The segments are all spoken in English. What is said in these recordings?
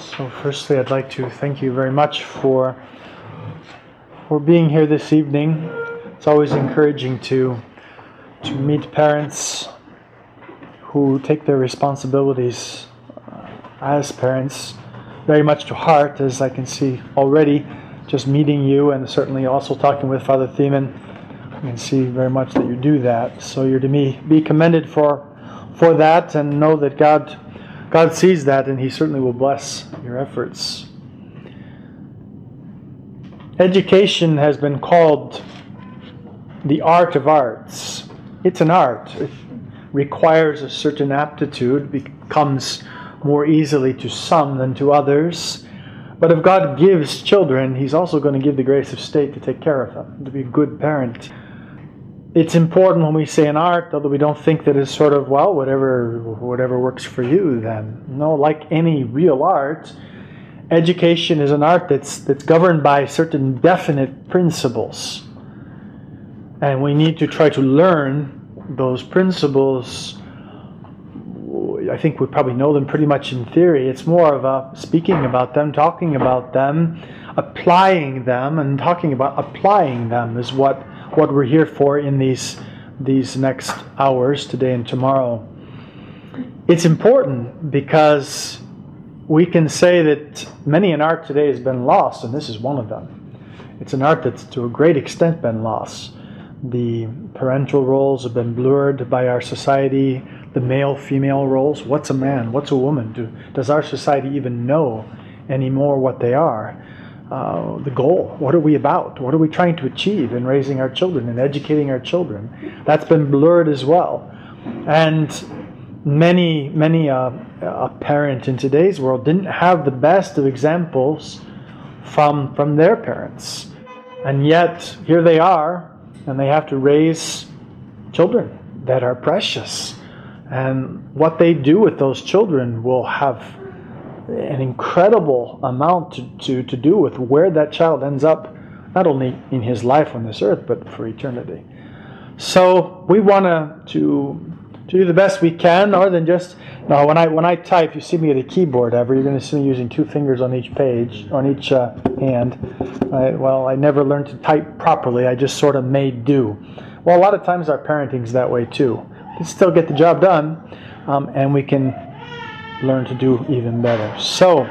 So, firstly, I'd like to thank you very much for for being here this evening. It's always encouraging to to meet parents who take their responsibilities uh, as parents very much to heart, as I can see already, just meeting you and certainly also talking with Father Thiemann. I can see very much that you do that. So you're to me be commended for for that, and know that God God sees that, and He certainly will bless your efforts. Education has been called the art of arts. It's an art. It requires a certain aptitude, becomes more easily to some than to others. But if God gives children, He's also going to give the grace of state to take care of them, to be a good parent. It's important when we say an art, although we don't think that it's sort of, well, whatever, whatever works for you then. No, like any real art, education is an art that's, that's governed by certain definite principles. And we need to try to learn those principles. I think we probably know them pretty much in theory. It's more of a speaking about them, talking about them, applying them, and talking about applying them is what, what we're here for in these, these next hours, today and tomorrow. It's important because we can say that many an art today has been lost, and this is one of them. It's an art that's to a great extent been lost. The parental roles have been blurred by our society, the male female roles. What's a man? What's a woman? Do, does our society even know anymore what they are? Uh, the goal. What are we about? What are we trying to achieve in raising our children and educating our children? That's been blurred as well. And many, many uh, a parent in today's world didn't have the best of examples from from their parents, and yet here they are, and they have to raise children that are precious, and what they do with those children will have an incredible amount to, to, to do with where that child ends up, not only in his life on this earth, but for eternity. So we want to to do the best we can, other than just no. When I when I type, you see me at a keyboard ever. You're going to see me using two fingers on each page, on each uh, hand. I, well, I never learned to type properly. I just sort of made do. Well, a lot of times our parenting's that way too. We still get the job done, um, and we can learn to do even better. So,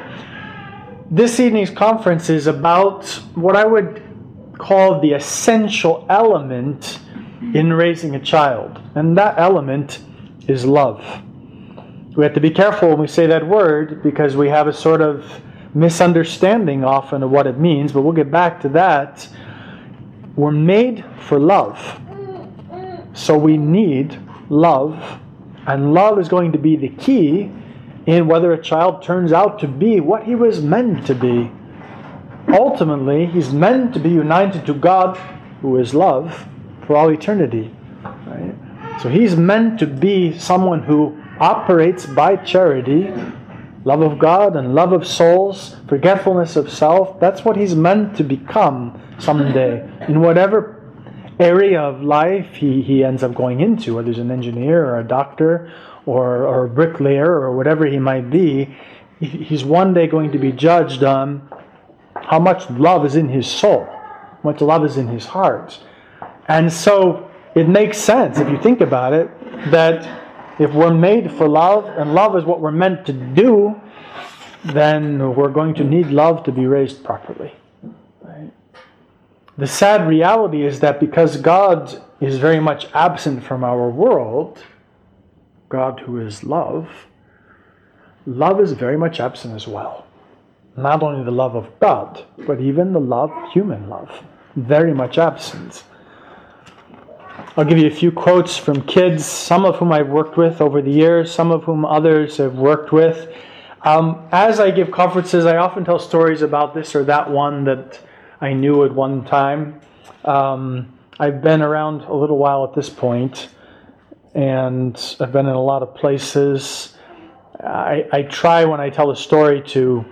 this evening's conference is about what I would call the essential element in raising a child, and that element is love. We have to be careful when we say that word because we have a sort of misunderstanding often of what it means, but we'll get back to that. We're made for love. So we need love, and love is going to be the key in whether a child turns out to be what he was meant to be. Ultimately, he's meant to be united to God, who is love, for all eternity. Right? So he's meant to be someone who operates by charity, love of God and love of souls, forgetfulness of self. That's what he's meant to become someday. In whatever area of life he, he ends up going into, whether he's an engineer or a doctor or, or a bricklayer or whatever he might be, he's one day going to be judged on how much love is in his soul, how much love is in his heart. And so it makes sense if you think about it that if we're made for love and love is what we're meant to do, then we're going to need love to be raised properly. The sad reality is that because God is very much absent from our world, God who is love, love is very much absent as well. Not only the love of God, but even the love, human love, very much absent. I'll give you a few quotes from kids, some of whom I've worked with over the years, some of whom others have worked with. Um, as I give conferences, I often tell stories about this or that one that I knew at one time. Um, I've been around a little while at this point, and I've been in a lot of places. I, I try when I tell a story to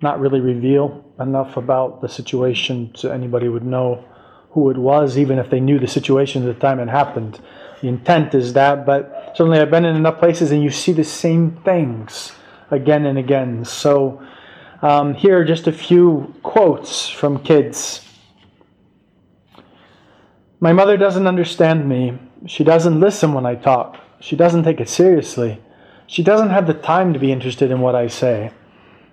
not really reveal enough about the situation so anybody would know who it was, even if they knew the situation at the time it happened. The intent is that, but certainly I've been in enough places and you see the same things again and again. So Um, here are just a few quotes from kids. My mother doesn't understand me. She doesn't listen when I talk. She doesn't take it seriously. She doesn't have the time to be interested in what I say.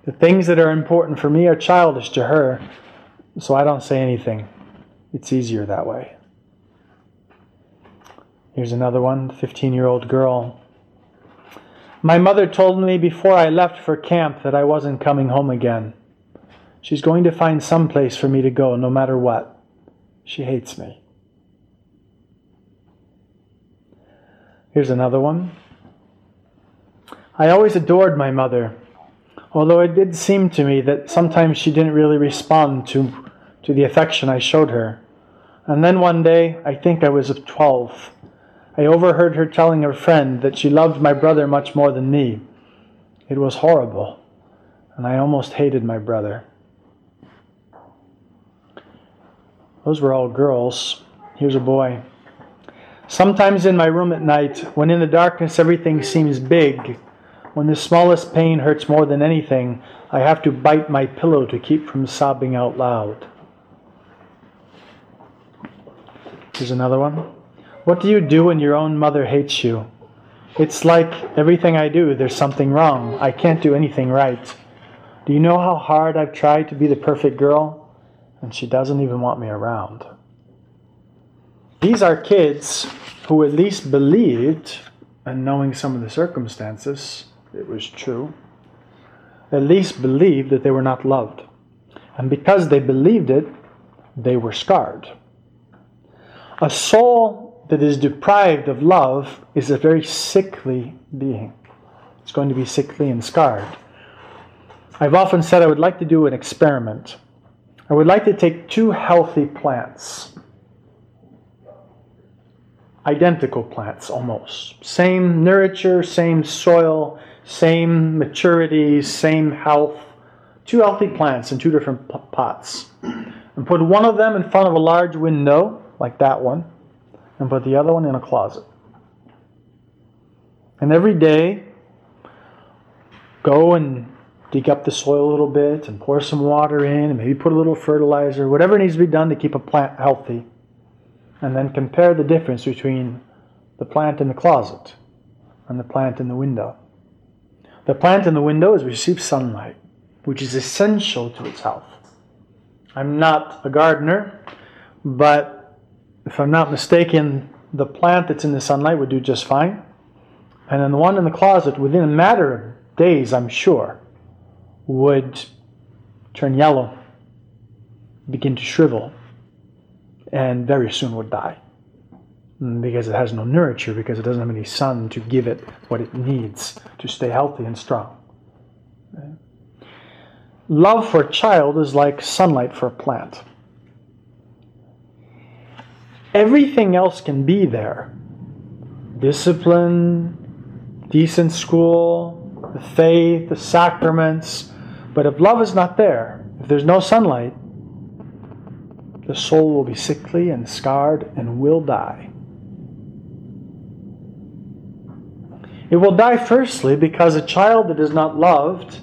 The things that are important for me are childish to her, so I don't say anything. It's easier that way. Here's another one 15 year old girl. My mother told me before I left for camp that I wasn't coming home again. She's going to find some place for me to go no matter what. She hates me. Here's another one. I always adored my mother, although it did seem to me that sometimes she didn't really respond to, to the affection I showed her. And then one day, I think I was 12, I overheard her telling her friend that she loved my brother much more than me. It was horrible, and I almost hated my brother. Those were all girls. Here's a boy. Sometimes in my room at night, when in the darkness everything seems big, when the smallest pain hurts more than anything, I have to bite my pillow to keep from sobbing out loud. Here's another one. What do you do when your own mother hates you? It's like everything I do, there's something wrong. I can't do anything right. Do you know how hard I've tried to be the perfect girl? And she doesn't even want me around. These are kids who at least believed, and knowing some of the circumstances, it was true, at least believed that they were not loved. And because they believed it, they were scarred. A soul that is deprived of love is a very sickly being. It's going to be sickly and scarred. I've often said I would like to do an experiment. I would like to take two healthy plants, identical plants almost, same nurture, same soil, same maturity, same health, two healthy plants in two different pots, and put one of them in front of a large window, like that one and put the other one in a closet. And every day, go and dig up the soil a little bit and pour some water in and maybe put a little fertilizer, whatever needs to be done to keep a plant healthy. And then compare the difference between the plant in the closet and the plant in the window. The plant in the window has received sunlight, which is essential to its health. I'm not a gardener, but if I'm not mistaken, the plant that's in the sunlight would do just fine. And then the one in the closet, within a matter of days, I'm sure, would turn yellow, begin to shrivel, and very soon would die. Mm, because it has no nurture, because it doesn't have any sun to give it what it needs to stay healthy and strong. Love for a child is like sunlight for a plant everything else can be there discipline, decent school, the faith, the sacraments. But if love is not there, if there's no sunlight, the soul will be sickly and scarred and will die. It will die firstly because a child that is not loved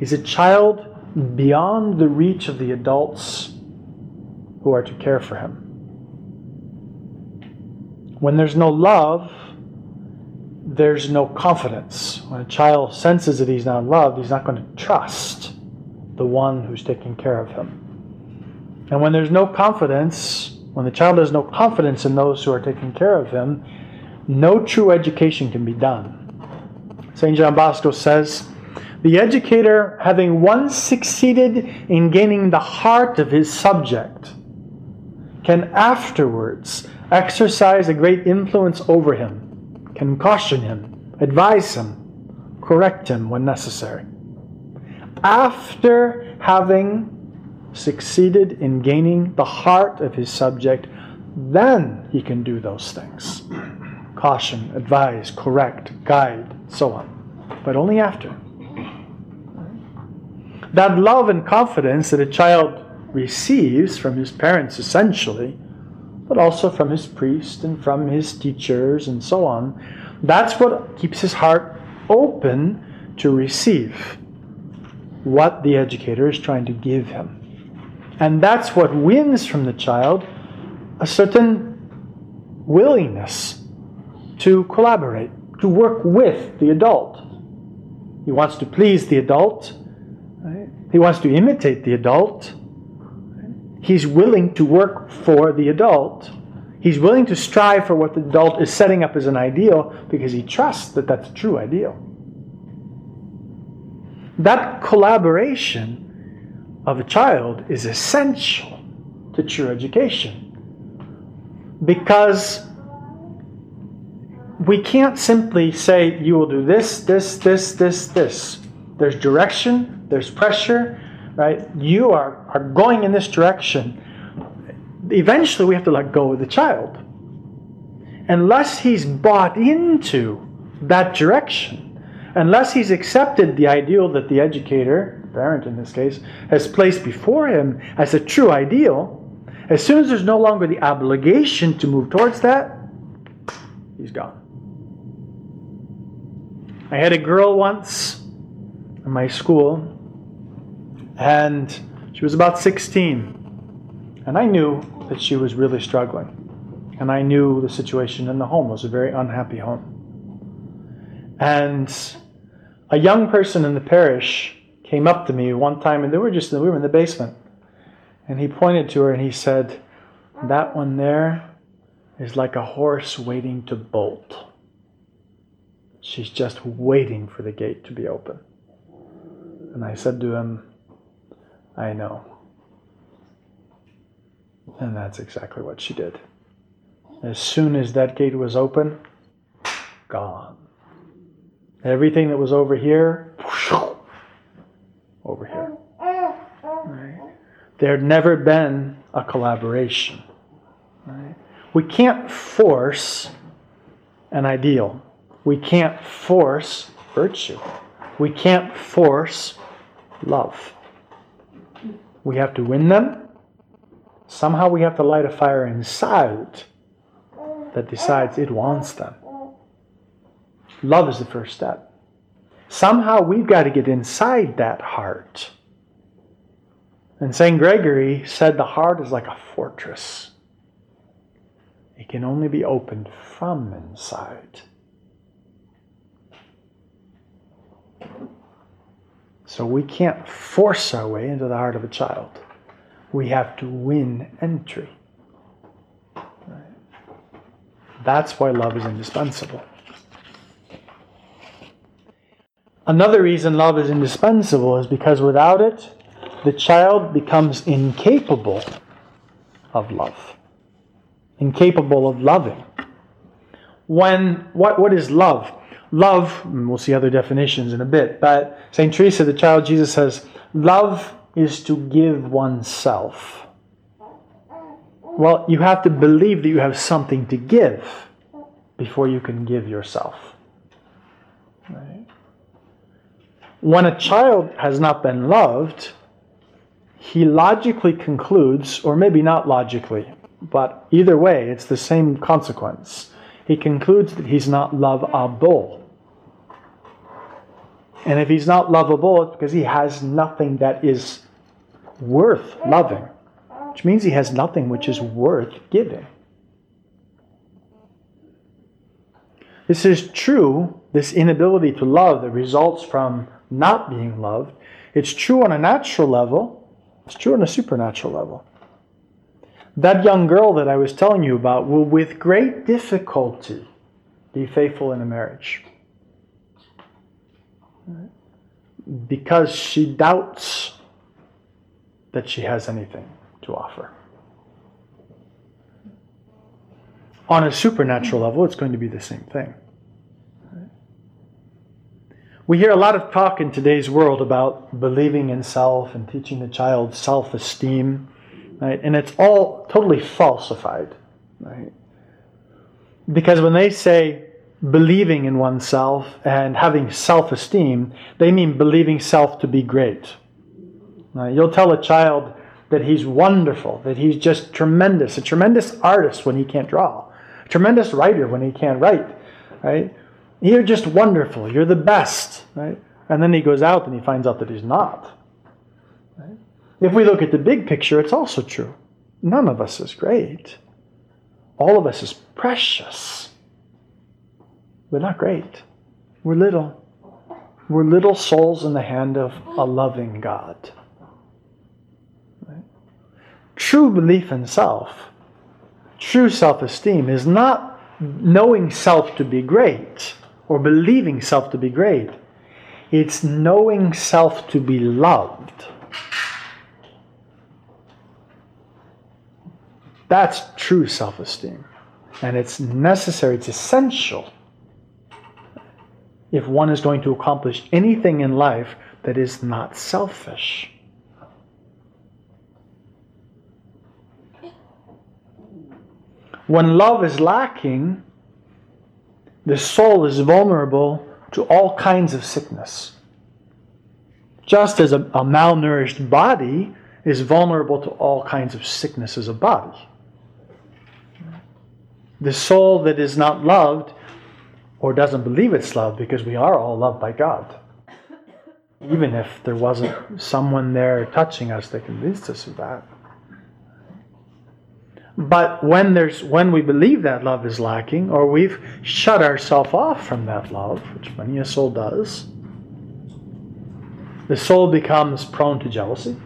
is a child beyond the reach of the adults who are to care for him. When there's no love, there's no confidence. When a child senses that he's not loved, he's not going to trust the one who's taking care of him. And when there's no confidence, when the child has no confidence in those who are taking care of him, no true education can be done. St. John Bosco says, The educator, having once succeeded in gaining the heart of his subject, can afterwards exercise a great influence over him, can caution him, advise him, correct him when necessary. After having succeeded in gaining the heart of his subject, then he can do those things caution, advise, correct, guide, so on. But only after. That love and confidence that a child receives from his parents essentially but also from his priest and from his teachers and so on. That's what keeps his heart open to receive. what the educator is trying to give him. And that's what wins from the child a certain willingness to collaborate, to work with the adult. He wants to please the adult, right? he wants to imitate the adult. He's willing to work for the adult. He's willing to strive for what the adult is setting up as an ideal because he trusts that that's a true ideal. That collaboration of a child is essential to true education because we can't simply say, you will do this, this, this, this, this. There's direction, there's pressure, right? You are, are going in this direction. Eventually, we have to let go of the child. Unless he's bought into that direction, unless he's accepted the ideal that the educator, parent in this case, has placed before him as a true ideal, as soon as there's no longer the obligation to move towards that, he's gone. I had a girl once in my school, and she was about 16. And I knew that she was really struggling. And I knew the situation in the home was a very unhappy home. And a young person in the parish came up to me one time, and they were just we were in the basement, and he pointed to her and he said, "That one there is like a horse waiting to bolt. She's just waiting for the gate to be open." And I said to him, "I know." And that's exactly what she did. As soon as that gate was open, gone. Everything that was over here, over here. Right? There had never been a collaboration. Right? We can't force an ideal. We can't force virtue. We can't force love. We have to win them. Somehow we have to light a fire inside that decides it wants them. Love is the first step. Somehow we've got to get inside that heart. And St. Gregory said the heart is like a fortress. It can only be opened from inside. So we can't force our way into the heart of a child. We have to win entry. That's why love is indispensable. Another reason love is indispensable is because without it, the child becomes incapable of love, incapable of loving. When what what is love? Love, we'll see other definitions in a bit, but St. Teresa, the child Jesus says, love is to give oneself. Well, you have to believe that you have something to give before you can give yourself. Right? When a child has not been loved, he logically concludes, or maybe not logically, but either way, it's the same consequence. He concludes that he's not lovable. And if he's not lovable, it's because he has nothing that is worth loving, which means he has nothing which is worth giving. This is true, this inability to love that results from not being loved. It's true on a natural level, it's true on a supernatural level. That young girl that I was telling you about will, with great difficulty, be faithful in a marriage. Because she doubts that she has anything to offer. On a supernatural level, it's going to be the same thing. We hear a lot of talk in today's world about believing in self and teaching the child self esteem, right? And it's all totally falsified, right? Because when they say believing in oneself and having self esteem, they mean believing self to be great. Right? You'll tell a child that he's wonderful, that he's just tremendous, a tremendous artist when he can't draw, a tremendous writer when he can't write, right? You're just wonderful. You're the best, right? And then he goes out and he finds out that he's not. Right? If we look at the big picture, it's also true. None of us is great. All of us is precious. We're not great. We're little. We're little souls in the hand of a loving God. Right? True belief in self, true self esteem, is not knowing self to be great or believing self to be great. It's knowing self to be loved. That's true self esteem. And it's necessary, it's essential if one is going to accomplish anything in life that is not selfish. When love is lacking, the soul is vulnerable to all kinds of sickness. Just as a, a, malnourished body is vulnerable to all kinds of sicknesses of body. The soul that is not loved or doesn't believe it's loved because we are all loved by God. Even if there wasn't someone there touching us that convinced us of that. But when there's when we believe that love is lacking, or we've shut ourselves off from that love, which many a soul does, the soul becomes prone to jealousy.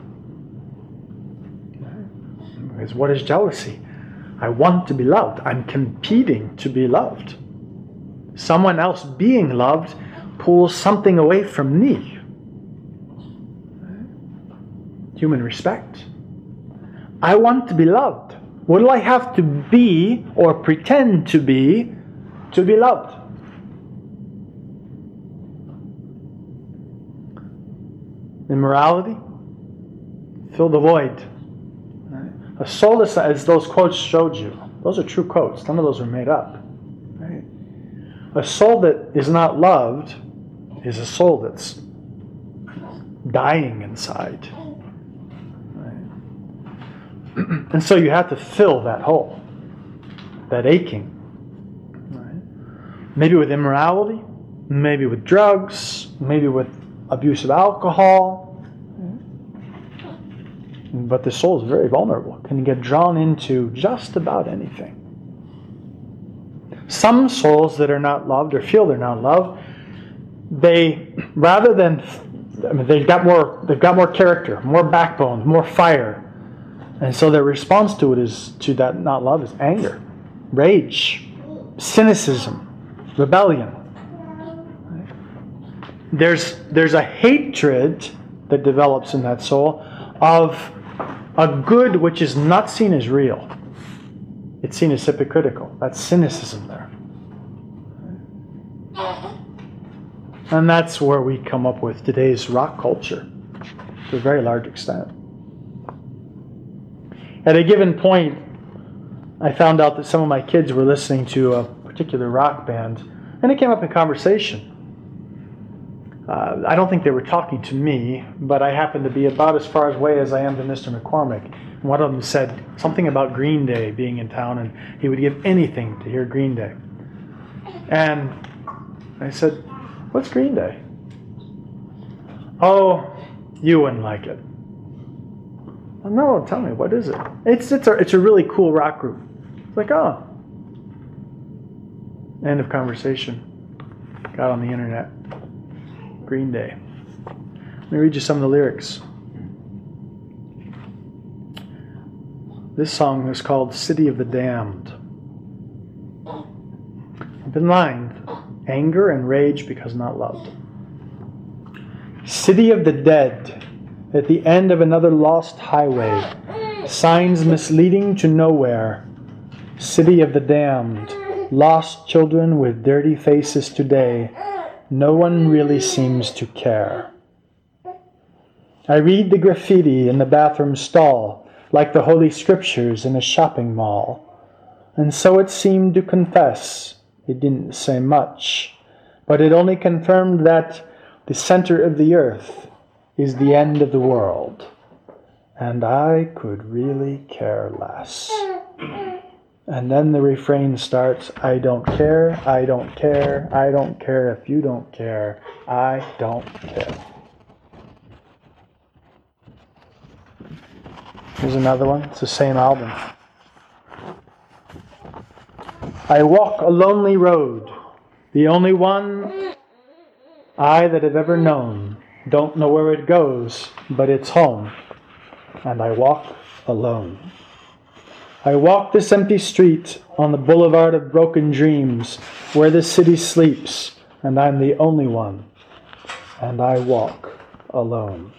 Because what is jealousy? I want to be loved. I'm competing to be loved someone else being loved pulls something away from me. Human respect. I want to be loved. What do I have to be or pretend to be to be loved? Immorality? Fill the void. A soulless, as those quotes showed you, those are true quotes. None of those are made up. A soul that is not loved is a soul that's dying inside. And so you have to fill that hole, that aching. Right? Maybe with immorality, maybe with drugs, maybe with abuse of alcohol. Mm-hmm. But the soul is very vulnerable, can get drawn into just about anything. Some souls that are not loved or feel they're not loved, they rather than I mean, they've got more they've got more character, more backbone, more fire. And so their response to it is to that not love is anger, rage, cynicism, rebellion. There's there's a hatred that develops in that soul of a good which is not seen as real. It's seen as hypocritical. That's cynicism there. And that's where we come up with today's rock culture to a very large extent. At a given point, I found out that some of my kids were listening to a particular rock band, and it came up in conversation. Uh, I don't think they were talking to me, but I happened to be about as far away as I am to Mr. McCormick. One of them said something about Green Day being in town, and he would give anything to hear Green Day. And I said, What's Green Day? Oh, you wouldn't like it. Oh, no, tell me, what is it? It's, it's, a, it's a really cool rock group. It's like, oh. End of conversation. Got on the internet. Green Day. Let me read you some of the lyrics. This song is called City of the Damned. I've been lying anger and rage because not loved. City of the dead, at the end of another lost highway, signs misleading to nowhere. City of the damned, lost children with dirty faces today, no one really seems to care. I read the graffiti in the bathroom stall like the Holy Scriptures in a shopping mall, and so it seemed to confess it didn't say much, but it only confirmed that the center of the earth is the end of the world. And I could really care less. And then the refrain starts I don't care, I don't care, I don't care if you don't care, I don't care. Here's another one. It's the same album. I walk a lonely road, the only one I that have ever known. Don't know where it goes, but it's home, and I walk alone. I walk this empty street on the boulevard of broken dreams, where the city sleeps, and I'm the only one, and I walk alone.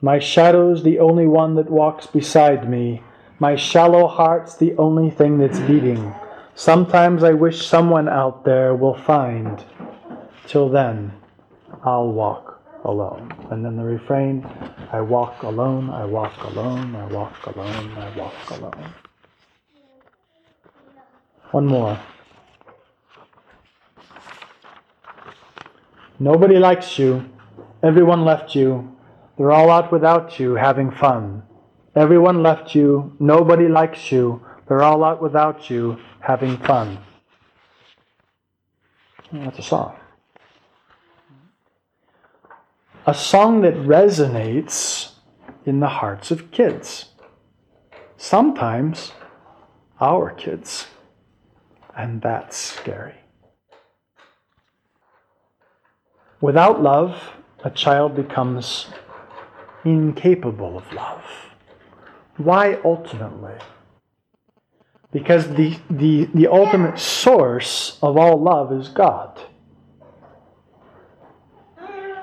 My shadow's the only one that walks beside me. My shallow heart's the only thing that's beating. Sometimes I wish someone out there will find. Till then, I'll walk alone. And then the refrain I walk alone, I walk alone, I walk alone, I walk alone. One more. Nobody likes you. Everyone left you. They're all out without you having fun. Everyone left you. Nobody likes you. They're all out without you having fun. That's a song. A song that resonates in the hearts of kids. Sometimes our kids. And that's scary. Without love, a child becomes incapable of love. Why ultimately? Because the, the, the ultimate source of all love is God.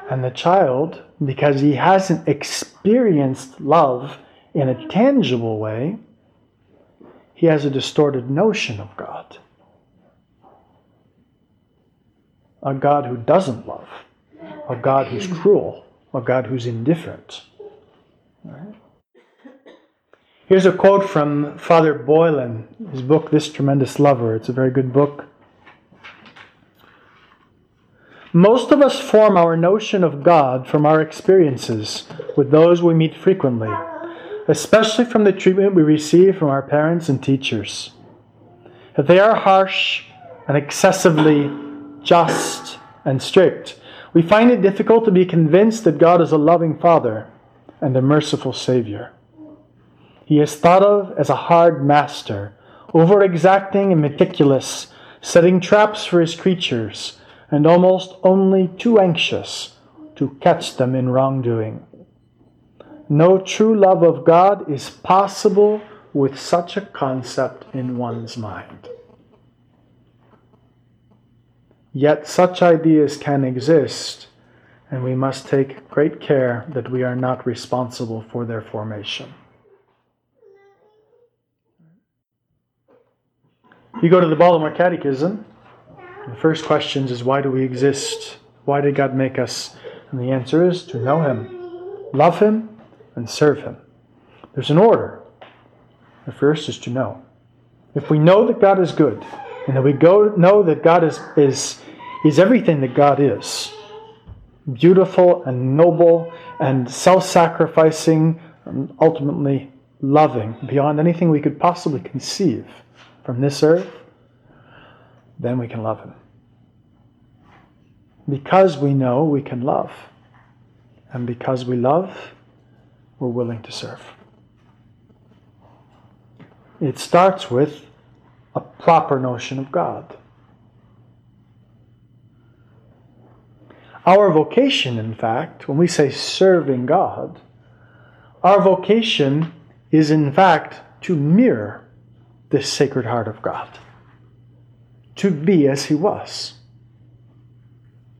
And the child, because he hasn't experienced love in a tangible way, he has a distorted notion of God. A God who doesn't love, a God who's cruel, a God who's indifferent. Right? Here's a quote from Father Boylan, his book, This Tremendous Lover. It's a very good book. Most of us form our notion of God from our experiences with those we meet frequently, especially from the treatment we receive from our parents and teachers. If they are harsh and excessively just and strict, we find it difficult to be convinced that God is a loving Father and a merciful Savior. He is thought of as a hard master, over exacting and meticulous, setting traps for his creatures, and almost only too anxious to catch them in wrongdoing. No true love of God is possible with such a concept in one's mind. Yet such ideas can exist, and we must take great care that we are not responsible for their formation. You go to the Baltimore Catechism, the first question is why do we exist? Why did God make us? And the answer is to know Him, love Him, and serve Him. There's an order. The first is to know. If we know that God is good, and that we go know that God is, is He's everything that God is beautiful and noble and self sacrificing and ultimately loving beyond anything we could possibly conceive from this earth, then we can love Him. Because we know we can love, and because we love, we're willing to serve. It starts with a proper notion of God. Our vocation, in fact, when we say serving God, our vocation is in fact to mirror the Sacred Heart of God, to be as He was,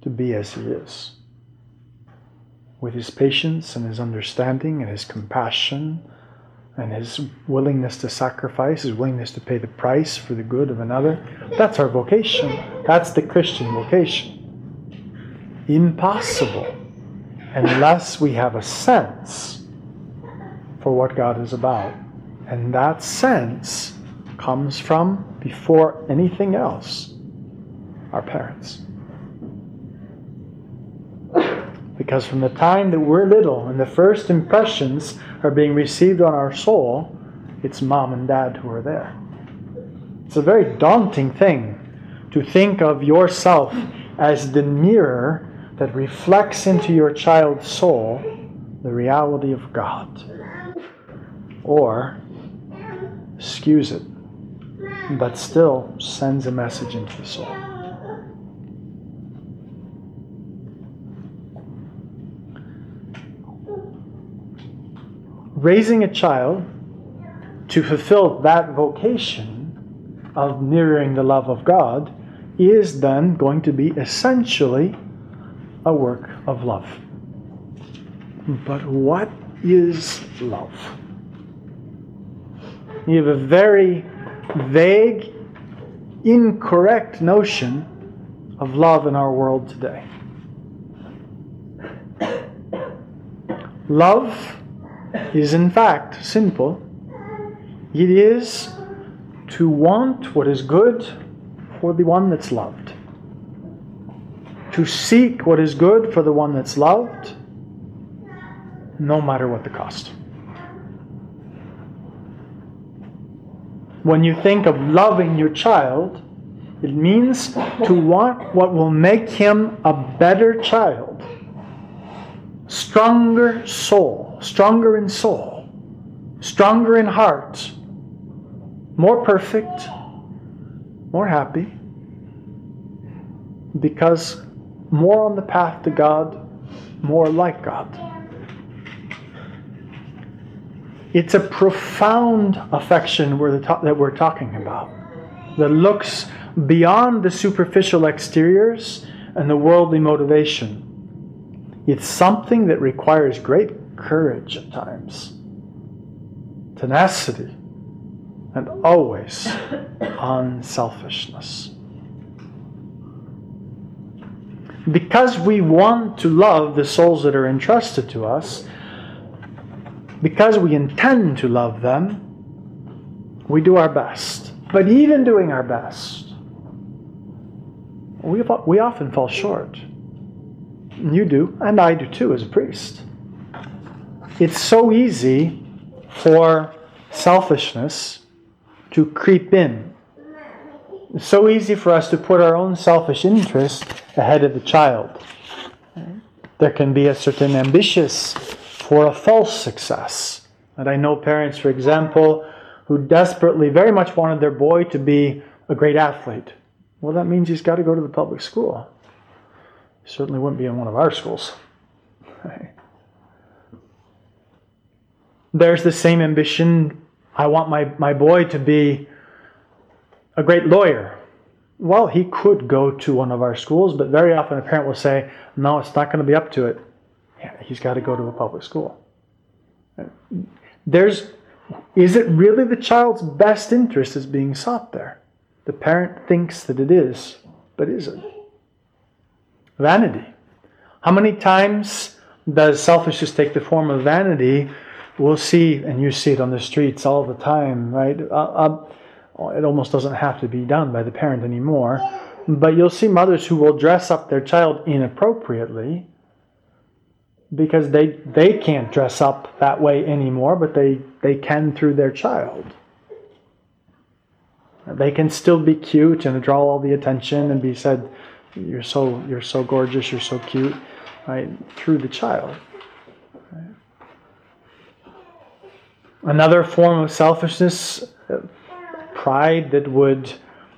to be as He is, with His patience and His understanding and His compassion and His willingness to sacrifice, His willingness to pay the price for the good of another. That's our vocation. That's the Christian vocation impossible unless we have a sense for what God is about. And that sense comes from, before anything else, our parents. Because from the time that we're little and the first impressions are being received on our soul, it's mom and dad who are there. It's a very daunting thing to think of yourself as the mirror that reflects into your child's soul the reality of God. or skews it, but still sends a message into the soul. Raising a child to fulfill that vocation of mirroring the love of God is then going to be essentially a work of love. But what is love? You have a very vague, incorrect notion of love in our world today. Love is, in fact, simple. It is to want what is good for the one that's loved, to seek what is good for the one that's loved, no matter what the cost. When you think of loving your child, it means to want what will make him a better child, stronger soul, stronger in soul, stronger in heart, more perfect, more happy, because more on the path to God, more like God. It's a profound affection we're to- that we're talking about that looks beyond the superficial exteriors and the worldly motivation. It's something that requires great courage at times, tenacity, and always unselfishness. Because we want to love the souls that are entrusted to us, because we intend to love them, we do our best. But even doing our best, we, we often fall short. You do, and I do too as a priest. It's so easy for selfishness to creep in. It's so easy for us to put our own selfish interest ahead of the child. There can be a certain ambitious for a false success. And I know parents, for example, who desperately, very much wanted their boy to be a great athlete. Well, that means he's got to go to the public school. He certainly wouldn't be in one of our schools. There's the same ambition. I want my, my boy to be a great lawyer. Well, he could go to one of our schools, but very often a parent will say, No, it's not going to be up to it. Yeah, he's got to go to a public school. There's, is it really the child's best interest is being sought there? The parent thinks that it is, but is it? Vanity. How many times does selfishness take the form of vanity? We'll see, and you see it on the streets all the time, right? Uh, uh, it almost doesn't have to be done by the parent anymore. But you'll see mothers who will dress up their child inappropriately because they they can't dress up that way anymore, but they, they can through their child. They can still be cute and draw all the attention and be said, "You're so you're so gorgeous, you're so cute," right? Through the child. Another form of selfishness, pride that would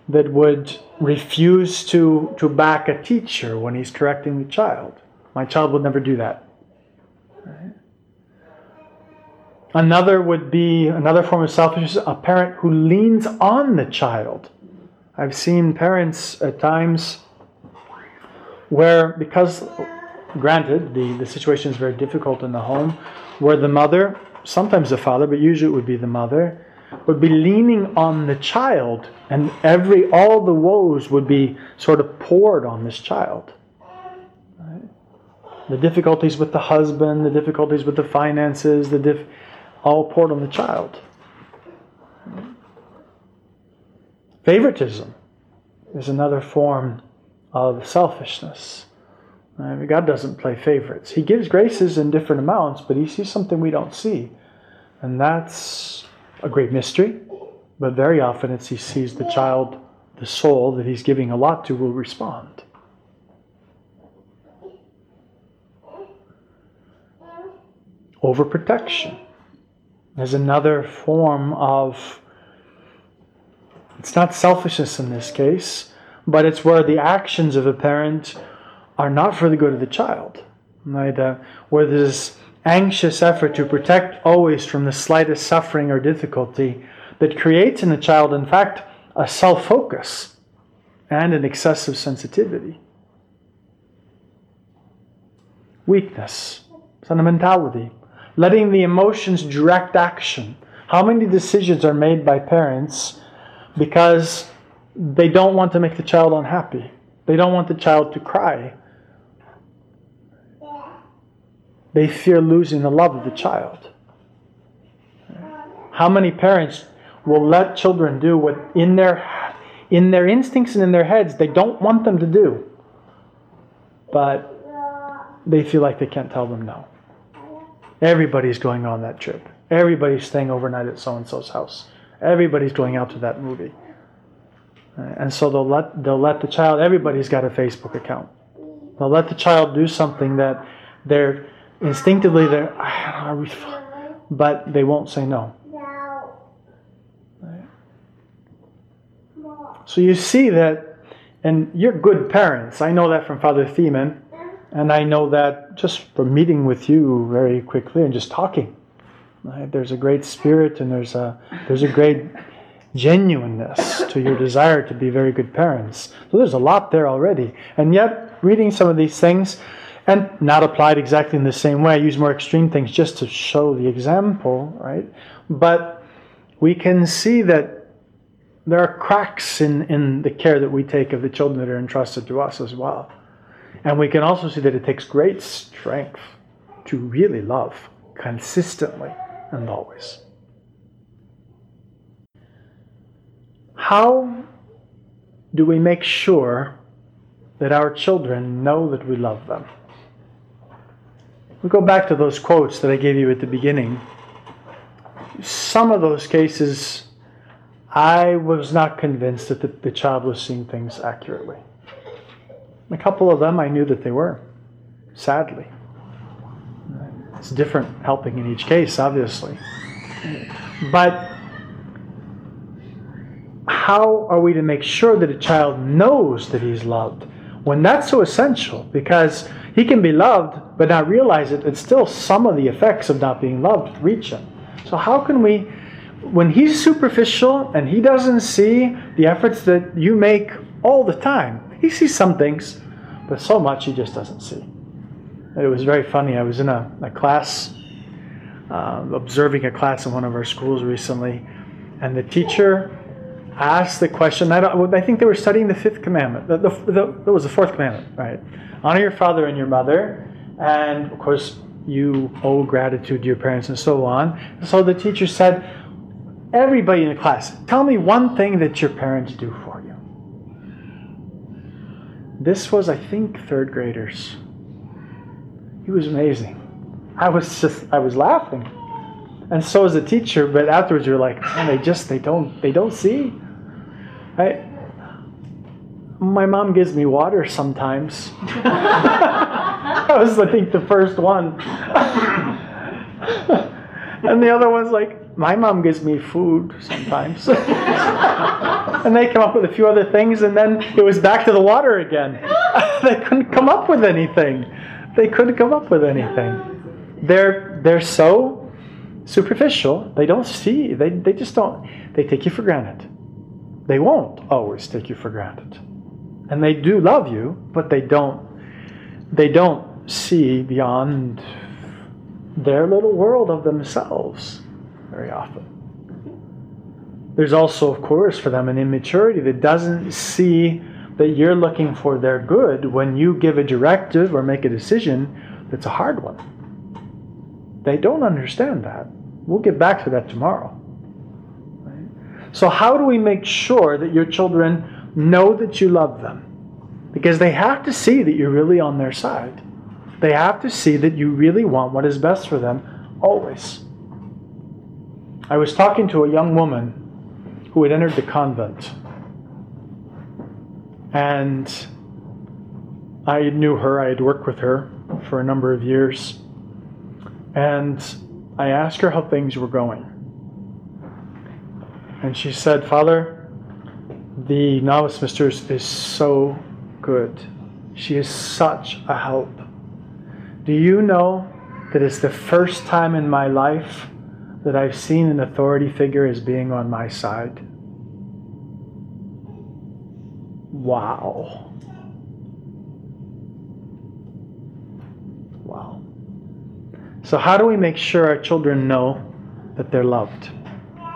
that would refuse to to back a teacher when he's correcting the child. My child would never do that. Right? Another would be another form of selfishness, a parent who leans on the child. I've seen parents at times where, because granted, the, the situation is very difficult in the home, where the mother, sometimes the father, but usually it would be the mother, would be leaning on the child, and every all the woes would be sort of poured on this child the difficulties with the husband, the difficulties with the finances, the dif- all poured on the child. Favoritism is another form of selfishness. Uh, God doesn't play favorites. He gives graces in different amounts, but He sees something we don't see. And that's a great mystery. But very often it's He sees the child, the soul that He's giving a lot to, will respond. overprotection. Is another form of, it's not selfishness in this case, but it's where the actions of a parent are not for the good of the child. Right? Uh, where there's anxious effort to protect always from the slightest suffering or difficulty that creates in the child, in fact, a self focus and an excessive sensitivity. Weakness, sentimentality, letting the emotions direct action. How many decisions are made by parents because they don't want to make the child unhappy? They don't want the child to cry. They fear losing the love of the child. How many parents will let children do what in their in their instincts and in their heads they don't want them to do, but they feel like they can't tell them no. Everybody's going on that trip. Everybody's staying overnight at so and so's house. Everybody's going out to that movie. Uh, and so they'll let they'll let the child. Everybody's got a Facebook account. They'll let the child do something that they're instinctively they're, but they won't say no. So you see that, and you're good parents. I know that from Father Thiemann, and I know that just from meeting with you very quickly and just talking. Right? There's a great spirit, and there's a there's a great genuineness to your desire to be very good parents. So there's a lot there already, and yet reading some of these things and not applied exactly in the same way. I use more extreme things just to show the example, right? But we can see that there are cracks in, in the care that we take of the children that are entrusted to us as well. And we can also see that it takes great strength to really love consistently and always. How do we make sure that our children know that we love them? We go back to those quotes that I gave you at the beginning. Some of those cases I was not convinced that the, the child was seeing things accurately. A couple of them I knew that they were, sadly. It's different helping in each case, obviously. But how are we to make sure that a child knows that he's loved when that's so essential? Because he can be loved but not realize it, it's still some of the effects of not being loved reach him. So, how can we when he's superficial and he doesn't see the efforts that you make all the time, he sees some things, but so much he just doesn't see. It was very funny. I was in a, a class, uh, observing a class in one of our schools recently, and the teacher asked the question. I, I think they were studying the fifth commandment. The, the, the, it was the fourth commandment, right? Honor your father and your mother, and of course, you owe gratitude to your parents, and so on. So the teacher said, Everybody in the class, tell me one thing that your parents do for. This was, I think, third graders. He was amazing. I was just, I was laughing, and so was the teacher. But afterwards, you're like, man, they just, they don't, they don't see. I, my mom gives me water sometimes. that was, I think, the first one. and the other one's like, my mom gives me food sometimes. and they come up with a few other things, and then it was back to the water again. they couldn't come up with anything. They couldn't come up with anything. They're, they're so superficial, they don't see, they, they just don't, they take you for granted. They won't always take you for granted. And they do love you, but they don't, they don't see beyond their little world of themselves very often. There's also, of course, for them an immaturity that doesn't see that you're looking for their good when you give a directive or make a decision that's a hard one. They don't understand that. We'll get back to that tomorrow. So, how do we make sure that your children know that you love them? Because they have to see that you're really on their side. They have to see that you really want what is best for them always. I was talking to a young woman who had entered the convent. And I knew her, I had worked with her for a number of years. And I asked her how things were going. And she said, Father, the novice mistress is so good. She is such a help. Do you know that it's the first time in my life that I've seen an authority figure as being on my side? Wow. Wow. So, how do we make sure our children know that they're loved?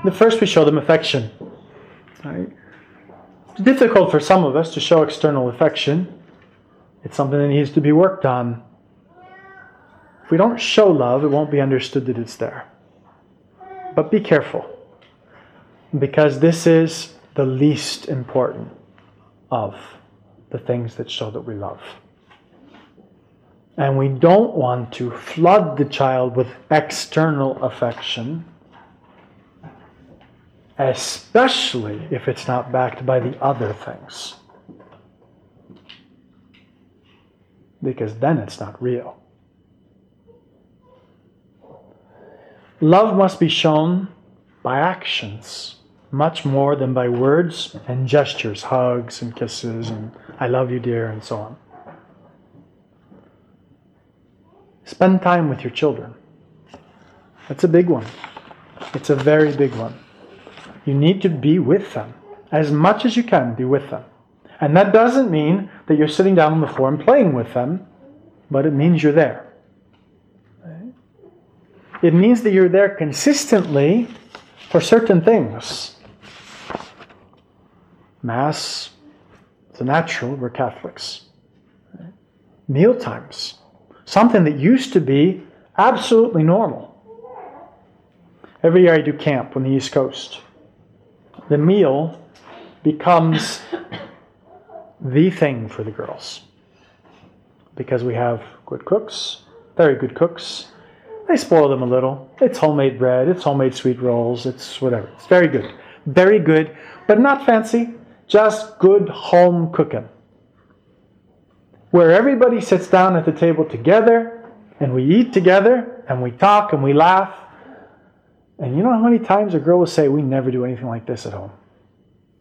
The first, we show them affection. Right? It's difficult for some of us to show external affection. It's something that needs to be worked on. If we don't show love, it won't be understood that it's there. But be careful, because this is the least important of the things that show that we love. And we don't want to flood the child with external affection, especially if it's not backed by the other things. Because then it's not real. Love must be shown by actions much more than by words and gestures, hugs and kisses and I love you, dear, and so on. Spend time with your children. That's a big one. It's a very big one. You need to be with them as much as you can, be with them. And that doesn't mean that you're sitting down on the floor and playing with them, but it means you're there. It means that you're there consistently for certain things. Mass, it's a natural, we're Catholics. Meal times, something that used to be absolutely normal. Every year I do camp on the East Coast. The meal becomes the thing for the girls because we have good cooks, very good cooks, I spoil them a little. It's homemade bread, it's homemade sweet rolls, it's whatever. It's very good. Very good, but not fancy, just good home cooking. Where everybody sits down at the table together and we eat together and we talk and we laugh. And you know how many times a girl will say, We never do anything like this at home.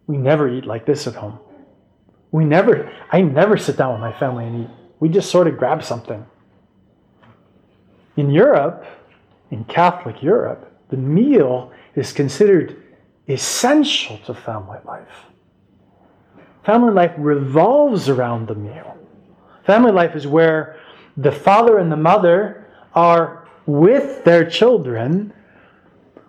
We never eat like this at home. We never, I never sit down with my family and eat. We just sort of grab something. In Europe, in Catholic Europe, the meal is considered essential to family life. Family life revolves around the meal. Family life is where the father and the mother are with their children,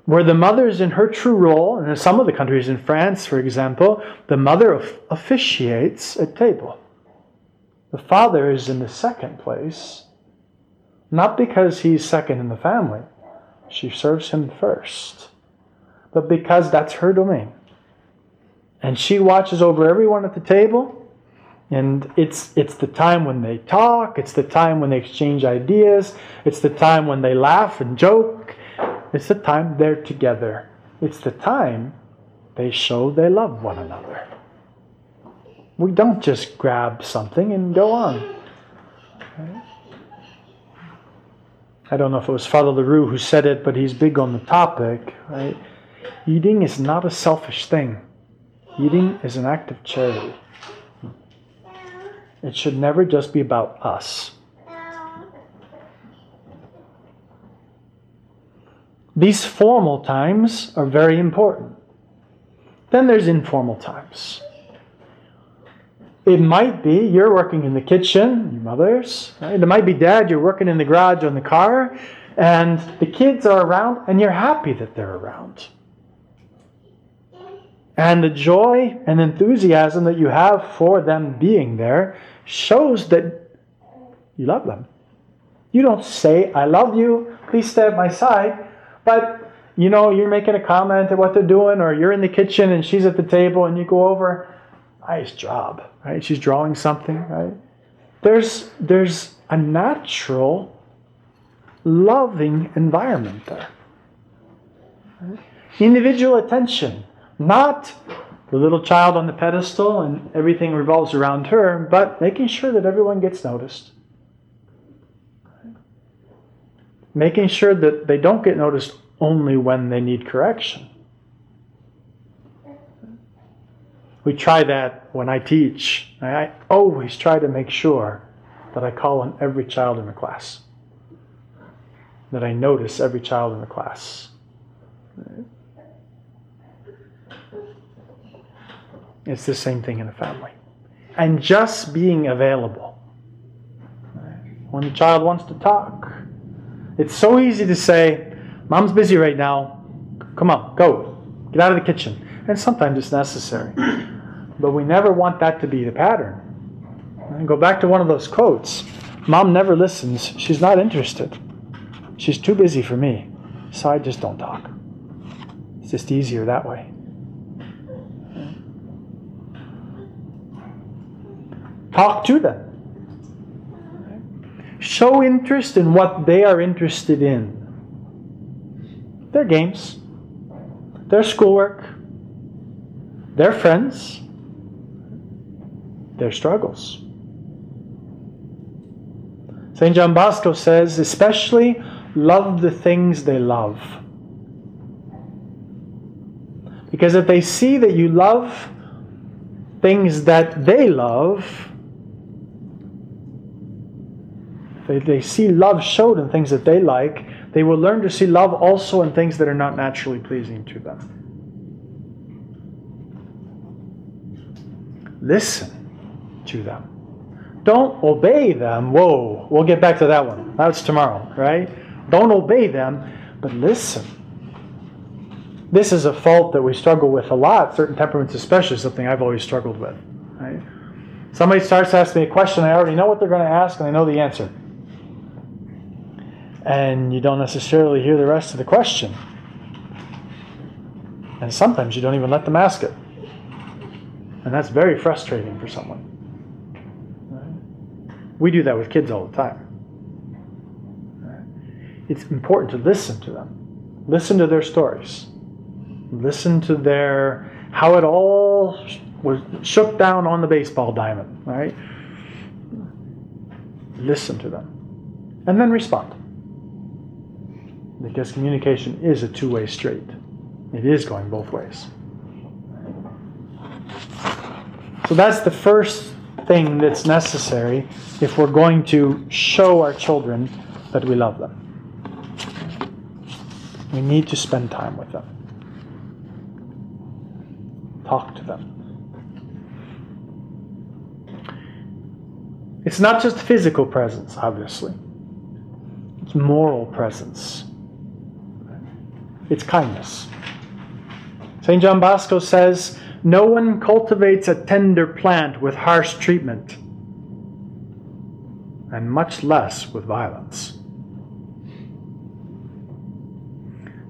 where the mother is in her true role. And in some of the countries, in France, for example, the mother officiates at table. The father is in the second place not because he's second in the family, she serves him first, but because that's her domain. And she watches over everyone at the table, and it's, it's the time when they talk, it's the time when they exchange ideas, it's the time when they laugh and joke, it's the time they're together. It's the time they show they love one another. We don't just grab something and go on. I don't know if it was Father LaRue who said it, but he's big on the topic, right? Eating is not a selfish thing. Eating is an act of charity. It should never just be about us. These formal times are very important. Then there's informal times. It might be you're working in the kitchen, your mother's. Right? It might be dad, you're working in the garage on the car, and the kids are around, and you're happy that they're around. And the joy and enthusiasm that you have for them being there shows that you love them. You don't say, I love you, please stay at my side, but you know, you're making a comment at what they're doing, or you're in the kitchen and she's at the table and you go over, nice job, right? She's drawing something, right? There's, there's a natural, loving environment there. Right? Individual attention, not the little child on the pedestal and everything revolves around her, but making sure that everyone gets noticed. making sure that they don't get noticed only when they need correction. We try that when I teach. I always try to make sure that I call on every child in the class, that I notice every child in the class. It's the same thing in a family. And just being available. When a child wants to talk, it's so easy to say, Mom's busy right now. Come on, go. Get out of the kitchen. And sometimes it's necessary. But we never want that to be the pattern. And go back to one of those quotes Mom never listens. She's not interested. She's too busy for me. So I just don't talk. It's just easier that way. Talk to them. Show interest in what they are interested in. Their games, their schoolwork, their friends, their struggles. St. John Bosco says, especially love the things they love. Because if they see that you love things that they love, they, they see love showed in things that they like, they will learn to see love also in things that are not naturally pleasing to them. Listen to them. Don't obey them. Whoa, we'll get back to that one. That's tomorrow, right? Don't obey them, but listen. This is a fault that we struggle with a lot, certain temperaments especially, something I've always struggled with. Right? Somebody starts asking me a question, I already know what they're going to ask, and I know the answer and you don't necessarily hear the rest of the question. And sometimes you don't even let them ask it. And that's very frustrating for someone. We do that with kids all the time. It's important to listen to them, listen to their stories, listen to their how it all was shook down on the baseball diamond, right? Listen to them, and then respond because communication is a two way street. It is going both ways. So that's the first thing that's necessary if we're going to show our children that we love them. We need to spend time with them, talk to them. It's not just physical presence, obviously, it's moral presence it's kindness. St. John Bosco says, No one cultivates a tender plant with harsh treatment, and much less with violence.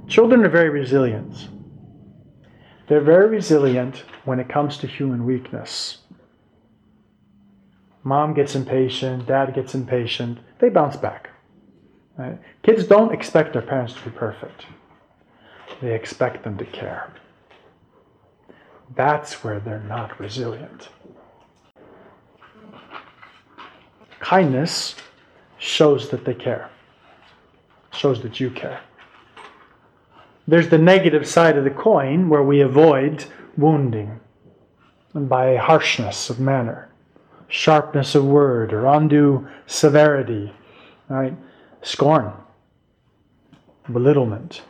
Children are very resilient. They're very resilient when it comes to human weakness. Mom gets impatient, dad gets impatient, they bounce back. Right? Kids don't expect their parents to be perfect. They expect them to care. That's where they're not resilient. Kindness shows that they care, shows that you care. There's the negative side of the coin where we avoid wounding and by harshness of manner, sharpness of word, or undue severity, right? Scorn, belittlement,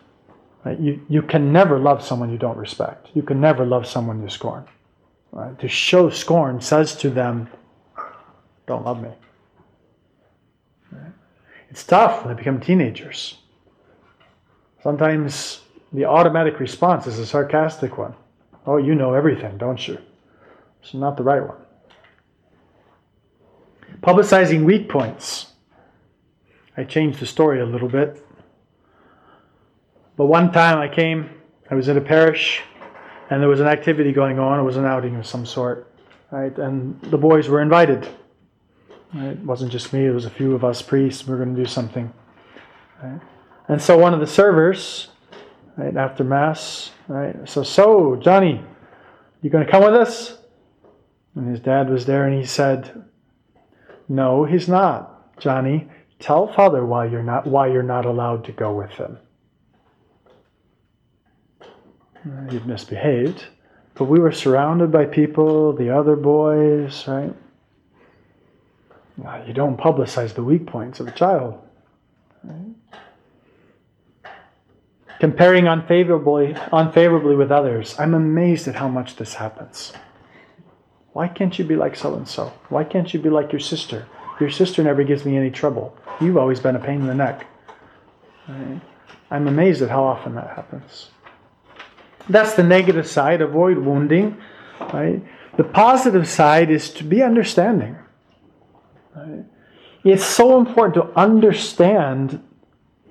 Right? You, you can never love someone you don't respect. You can never love someone you scorn. Right? To show scorn says to them, don't love me. Right? It's tough when they become teenagers. Sometimes the automatic response is a sarcastic one. Oh, you know everything, don't you? It's not the right one. Publicizing weak points. I changed the story a little bit. But one time I came, I was in a parish, and there was an activity going on. It was an outing of some sort, right? And the boys were invited. It wasn't just me; it was a few of us priests. We were going to do something. Right? And so one of the servers, right after mass, right? So, so Johnny, you going to come with us? And his dad was there, and he said, "No, he's not, Johnny. Tell father why you're not why you're not allowed to go with him. He'd misbehaved, but we were surrounded by people, the other boys, right? You don't publicize the weak points of a child. Right? Comparing unfavorably, unfavorably with others. I'm amazed at how much this happens. Why can't you be like so and so? Why can't you be like your sister? Your sister never gives me any trouble. You've always been a pain in the neck. Right? I'm amazed at how often that happens. That's the negative side. Avoid wounding. Right? The positive side is to be understanding. Right? It's so important to understand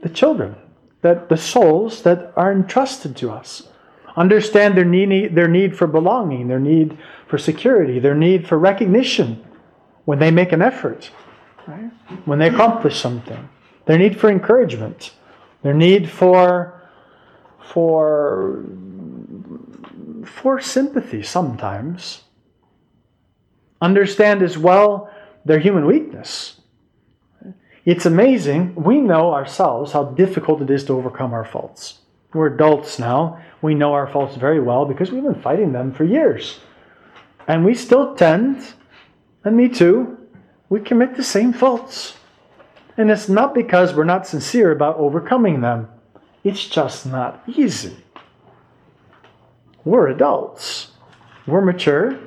the children, that the souls that are entrusted to us. Understand their need, their need for belonging, their need for security, their need for recognition when they make an effort, right? when they accomplish something, their need for encouragement, their need for, for, for sympathy sometimes. Understand as well their human weakness. It's amazing. We know ourselves how difficult it is to overcome our faults. We're adults now. We know our faults very well because we've been fighting them for years. And we still tend, and me too, we commit the same faults. And it's not because we're not sincere about overcoming them, it's just not easy. We're adults, we're mature,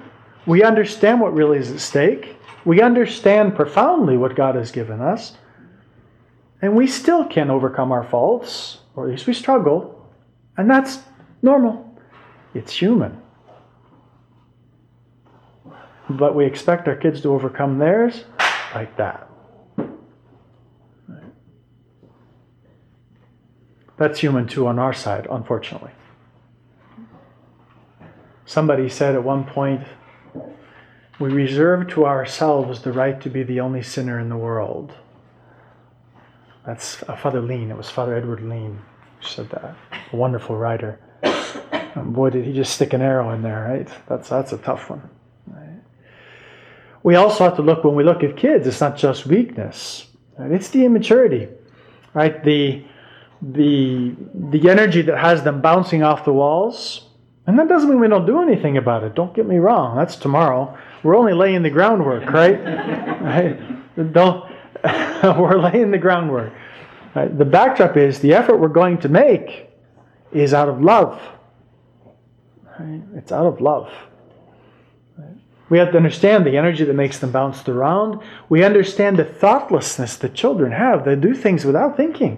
we understand what really is at stake, we understand profoundly what God has given us, and we still can't overcome our faults, or at least we struggle, and that's normal. It's human. But we expect our kids to overcome theirs like that. That's human too on our side, unfortunately. Somebody said at one point, we reserve to ourselves the right to be the only sinner in the world. That's uh, Father Leen. It was Father Edward Leen who said that. A wonderful writer. And boy, did he just stick an arrow in there, right? That's, that's a tough one. Right? We also have to look, when we look at kids, it's not just weakness, right? it's the immaturity, right? The, the, the energy that has them bouncing off the walls. And that doesn't mean we don't do anything about it. Don't get me wrong. That's tomorrow. We're only laying the groundwork, right? right? Don't, we're laying the groundwork. Right? The backdrop is the effort we're going to make is out of love. Right? It's out of love. Right? We have to understand the energy that makes them bounce around. We understand the thoughtlessness that children have. They do things without thinking.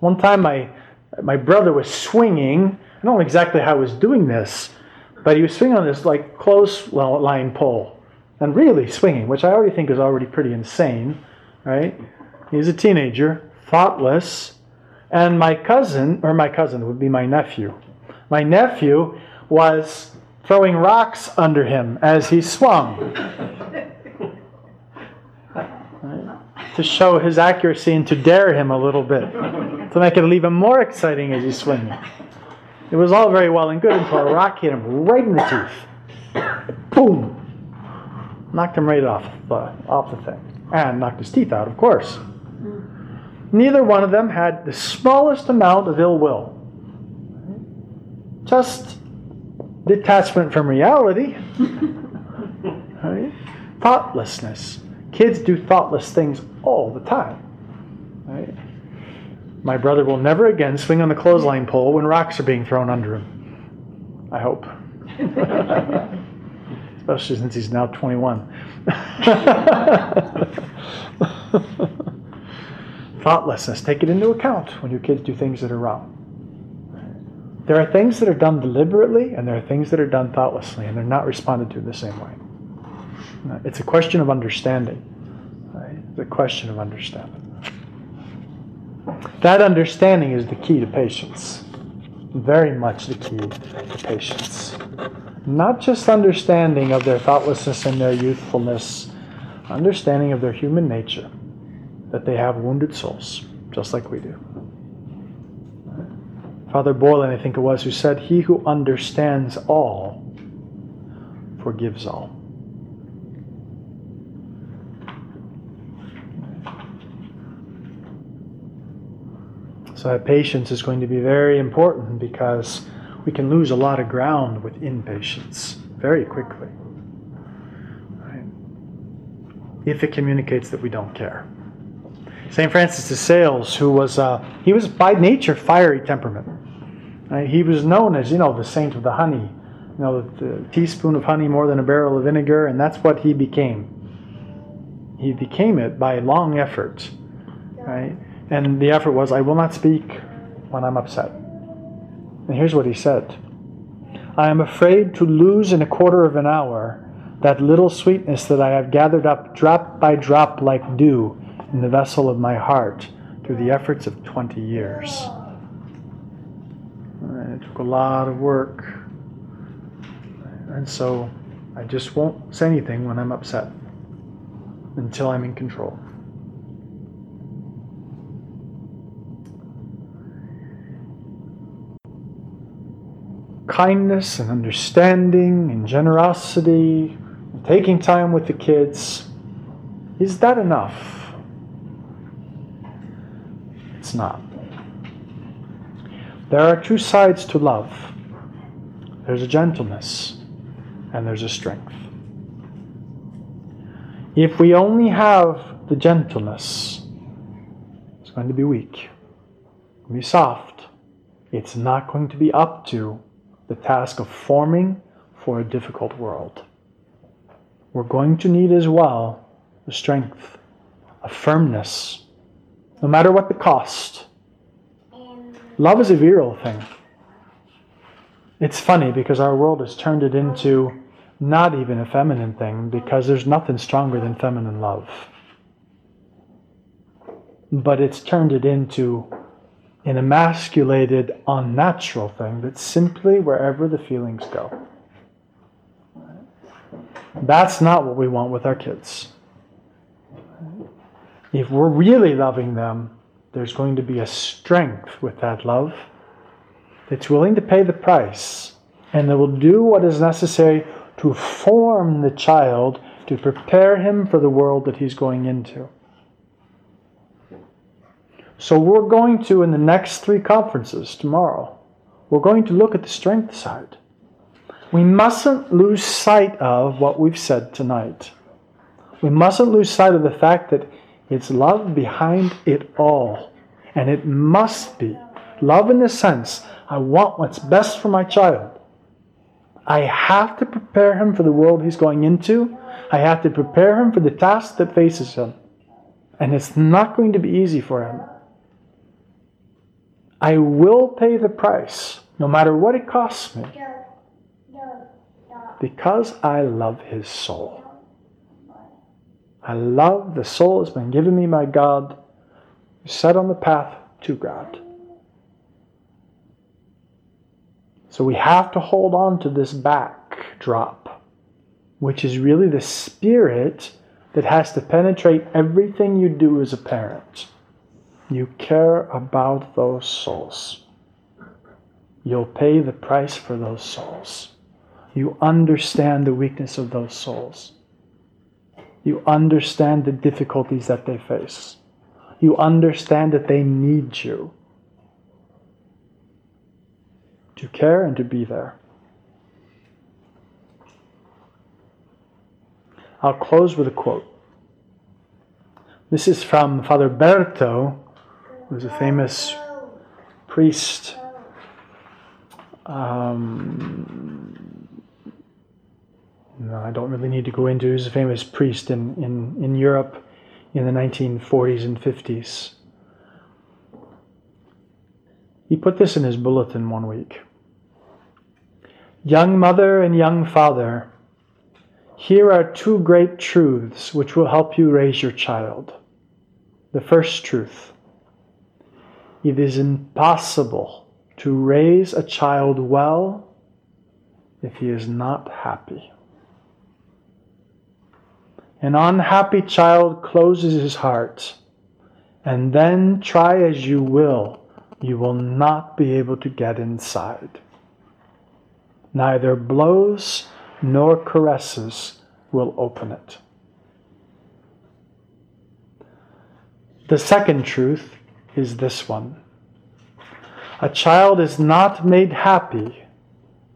One time, my, my brother was swinging. I don't know exactly how he was doing this, but he was swinging on this like close line pole and really swinging, which I already think is already pretty insane right? He's a teenager, thoughtless. And my cousin, or my cousin would be my nephew, my nephew was throwing rocks under him as he swung. To show his accuracy and to dare him a little bit, to make it even more exciting as he's swinging. It was all very well and good until a rock hit him right in the teeth. Boom! Knocked him right off the, off the thing and knocked his teeth out, of course. Neither one of them had the smallest amount of ill will. Just detachment from reality. right? Thoughtlessness. Kids do thoughtless things all the time. Right? My brother will never again swing on the clothesline pole when rocks are being thrown under him. I hope. Especially since he's now 21. Thoughtlessness. Take it into account when your kids do things that are wrong. There are things that are done deliberately, and there are things that are done thoughtlessly, and they're not responded to the same way. It's a question of understanding. Right? It's a question of understanding. That understanding is the key to patience. Very much the key to patience not just understanding of their thoughtlessness and their youthfulness, understanding of their human nature, that they have wounded souls, just like we do. Father Borland, I think it was, who said, He who understands all forgives all. So patience is going to be very important because we can lose a lot of ground with impatience very quickly. Right? If it communicates that we don't care. St. Francis de Sales, who was, uh, he was by nature fiery temperament. Right? He was known as, you know, the saint of the honey. You know, the, the teaspoon of honey more than a barrel of vinegar, and that's what he became. He became it by long effort. Right? And the effort was, I will not speak when I'm upset. And here's what he said I am afraid to lose in a quarter of an hour that little sweetness that I have gathered up drop by drop like dew in the vessel of my heart through the efforts of 20 years. And it took a lot of work. And so I just won't say anything when I'm upset until I'm in control. Kindness and understanding and generosity, and taking time with the kids, is that enough? It's not. There are two sides to love there's a gentleness and there's a strength. If we only have the gentleness, it's going to be weak, be soft. It's not going to be up to the task of forming for a difficult world. We're going to need as well the strength, a firmness, no matter what the cost. Love is a virile thing. It's funny because our world has turned it into not even a feminine thing because there's nothing stronger than feminine love. But it's turned it into an emasculated, unnatural thing that's simply wherever the feelings go. That's not what we want with our kids. If we're really loving them, there's going to be a strength with that love that's willing to pay the price and that will do what is necessary to form the child to prepare him for the world that he's going into. So we're going to, in the next three conferences tomorrow, we're going to look at the strength side. We mustn't lose sight of what we've said tonight. We mustn't lose sight of the fact that it's love behind it all. And it must be love in the sense I want what's best for my child. I have to prepare him for the world he's going into. I have to prepare him for the task that faces him. And it's not going to be easy for him. I will pay the price, no matter what it costs me, because I love his soul. I love the soul that's been given me by God, set on the path to God. So we have to hold on to this backdrop, which is really the spirit that has to penetrate everything you do as a parent. You care about those souls. You'll pay the price for those souls. You understand the weakness of those souls. You understand the difficulties that they face. You understand that they need you to care and to be there. I'll close with a quote. This is from Father Berto was a famous priest. Um, no, I don't really need to go into. He was a famous priest in, in, in Europe in the 1940s and 50s. He put this in his bulletin one week. Young mother and young father, here are two great truths which will help you raise your child. The first truth it is impossible to raise a child well if he is not happy. An unhappy child closes his heart, and then try as you will, you will not be able to get inside. Neither blows nor caresses will open it. The second truth is this one A child is not made happy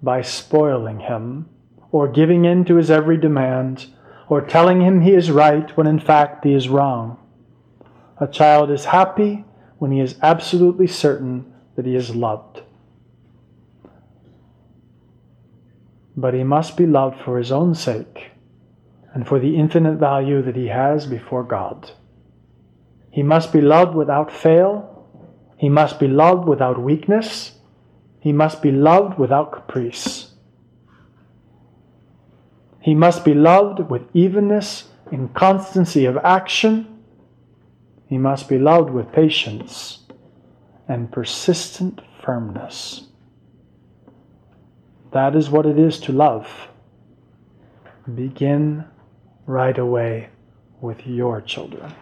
by spoiling him, or giving in to his every demand, or telling him he is right when in fact he is wrong. A child is happy when he is absolutely certain that he is loved. But he must be loved for his own sake and for the infinite value that he has before God. He must be loved without fail. He must be loved without weakness. He must be loved without caprice. He must be loved with evenness in constancy of action. He must be loved with patience and persistent firmness. That is what it is to love. Begin right away with your children.